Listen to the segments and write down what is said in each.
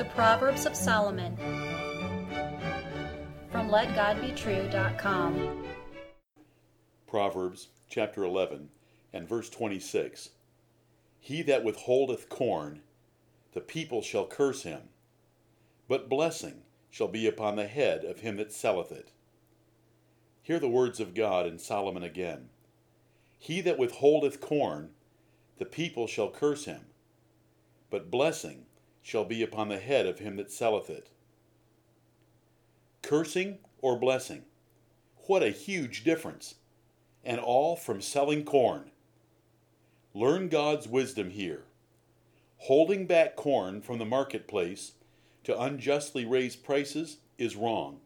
The Proverbs of Solomon from LetGodBetrue.com. Proverbs chapter 11 and verse 26. He that withholdeth corn, the people shall curse him, but blessing shall be upon the head of him that selleth it. Hear the words of God in Solomon again. He that withholdeth corn, the people shall curse him, but blessing shall be upon the head of him that selleth it. Cursing or blessing? What a huge difference! And all from selling corn. Learn God's wisdom here. Holding back corn from the marketplace to unjustly raise prices is wrong.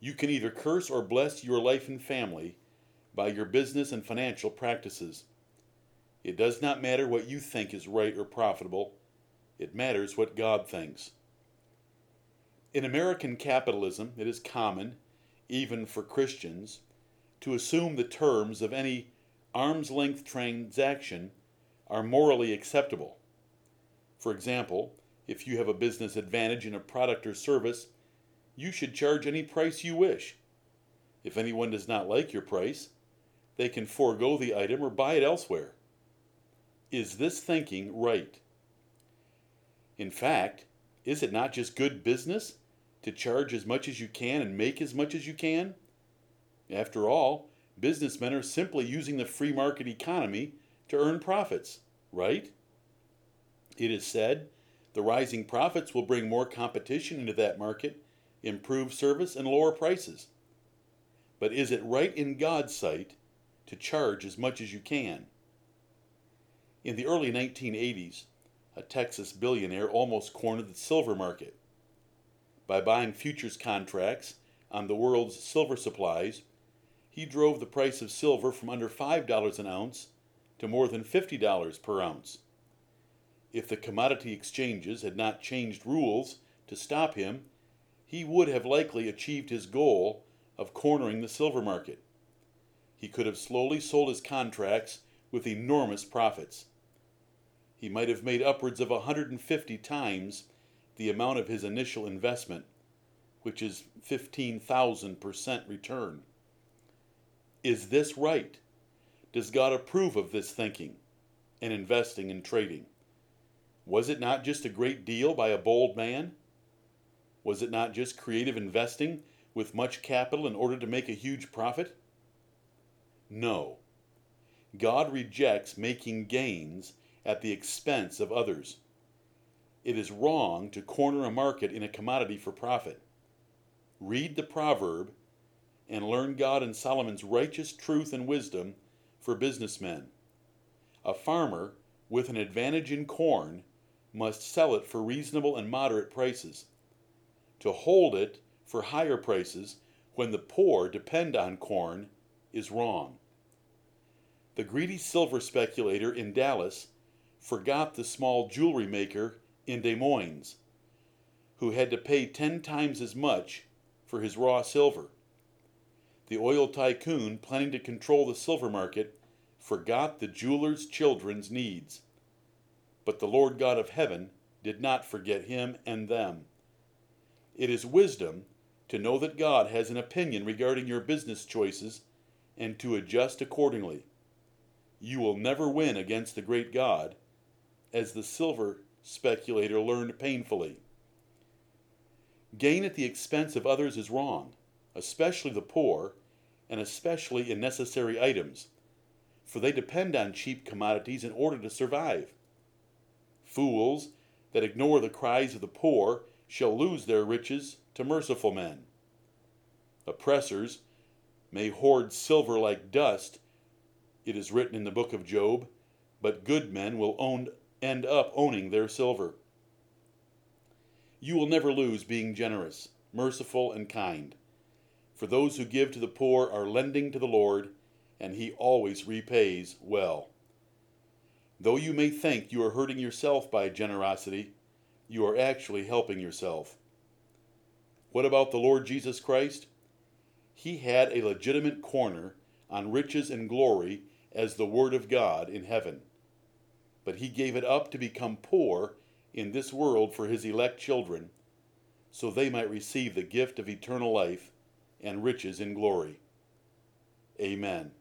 You can either curse or bless your life and family by your business and financial practices. It does not matter what you think is right or profitable, it matters what God thinks. In American capitalism, it is common, even for Christians, to assume the terms of any arm's length transaction are morally acceptable. For example, if you have a business advantage in a product or service, you should charge any price you wish. If anyone does not like your price, they can forego the item or buy it elsewhere. Is this thinking right? In fact, is it not just good business to charge as much as you can and make as much as you can? After all, businessmen are simply using the free market economy to earn profits, right? It is said the rising profits will bring more competition into that market, improve service, and lower prices. But is it right in God's sight to charge as much as you can? In the early 1980s, a Texas billionaire almost cornered the silver market. By buying futures contracts on the world's silver supplies, he drove the price of silver from under $5 an ounce to more than $50 per ounce. If the commodity exchanges had not changed rules to stop him, he would have likely achieved his goal of cornering the silver market. He could have slowly sold his contracts with enormous profits he might have made upwards of 150 times the amount of his initial investment, which is 15,000% return. Is this right? Does God approve of this thinking and investing and trading? Was it not just a great deal by a bold man? Was it not just creative investing with much capital in order to make a huge profit? No. God rejects making gains at the expense of others. It is wrong to corner a market in a commodity for profit. Read the proverb and learn God and Solomon's righteous truth and wisdom for businessmen. A farmer with an advantage in corn must sell it for reasonable and moderate prices. To hold it for higher prices when the poor depend on corn is wrong. The greedy silver speculator in Dallas forgot the small jewelry maker in Des Moines, who had to pay ten times as much for his raw silver. The oil tycoon, planning to control the silver market, forgot the jeweler's children's needs. But the Lord God of heaven did not forget him and them. It is wisdom to know that God has an opinion regarding your business choices and to adjust accordingly. You will never win against the great God as the silver speculator learned painfully. Gain at the expense of others is wrong, especially the poor, and especially in necessary items, for they depend on cheap commodities in order to survive. Fools that ignore the cries of the poor shall lose their riches to merciful men. Oppressors may hoard silver like dust, it is written in the book of Job, but good men will own end up owning their silver. You will never lose being generous, merciful, and kind. For those who give to the poor are lending to the Lord, and He always repays well. Though you may think you are hurting yourself by generosity, you are actually helping yourself. What about the Lord Jesus Christ? He had a legitimate corner on riches and glory as the Word of God in heaven but he gave it up to become poor in this world for his elect children, so they might receive the gift of eternal life and riches in glory. Amen.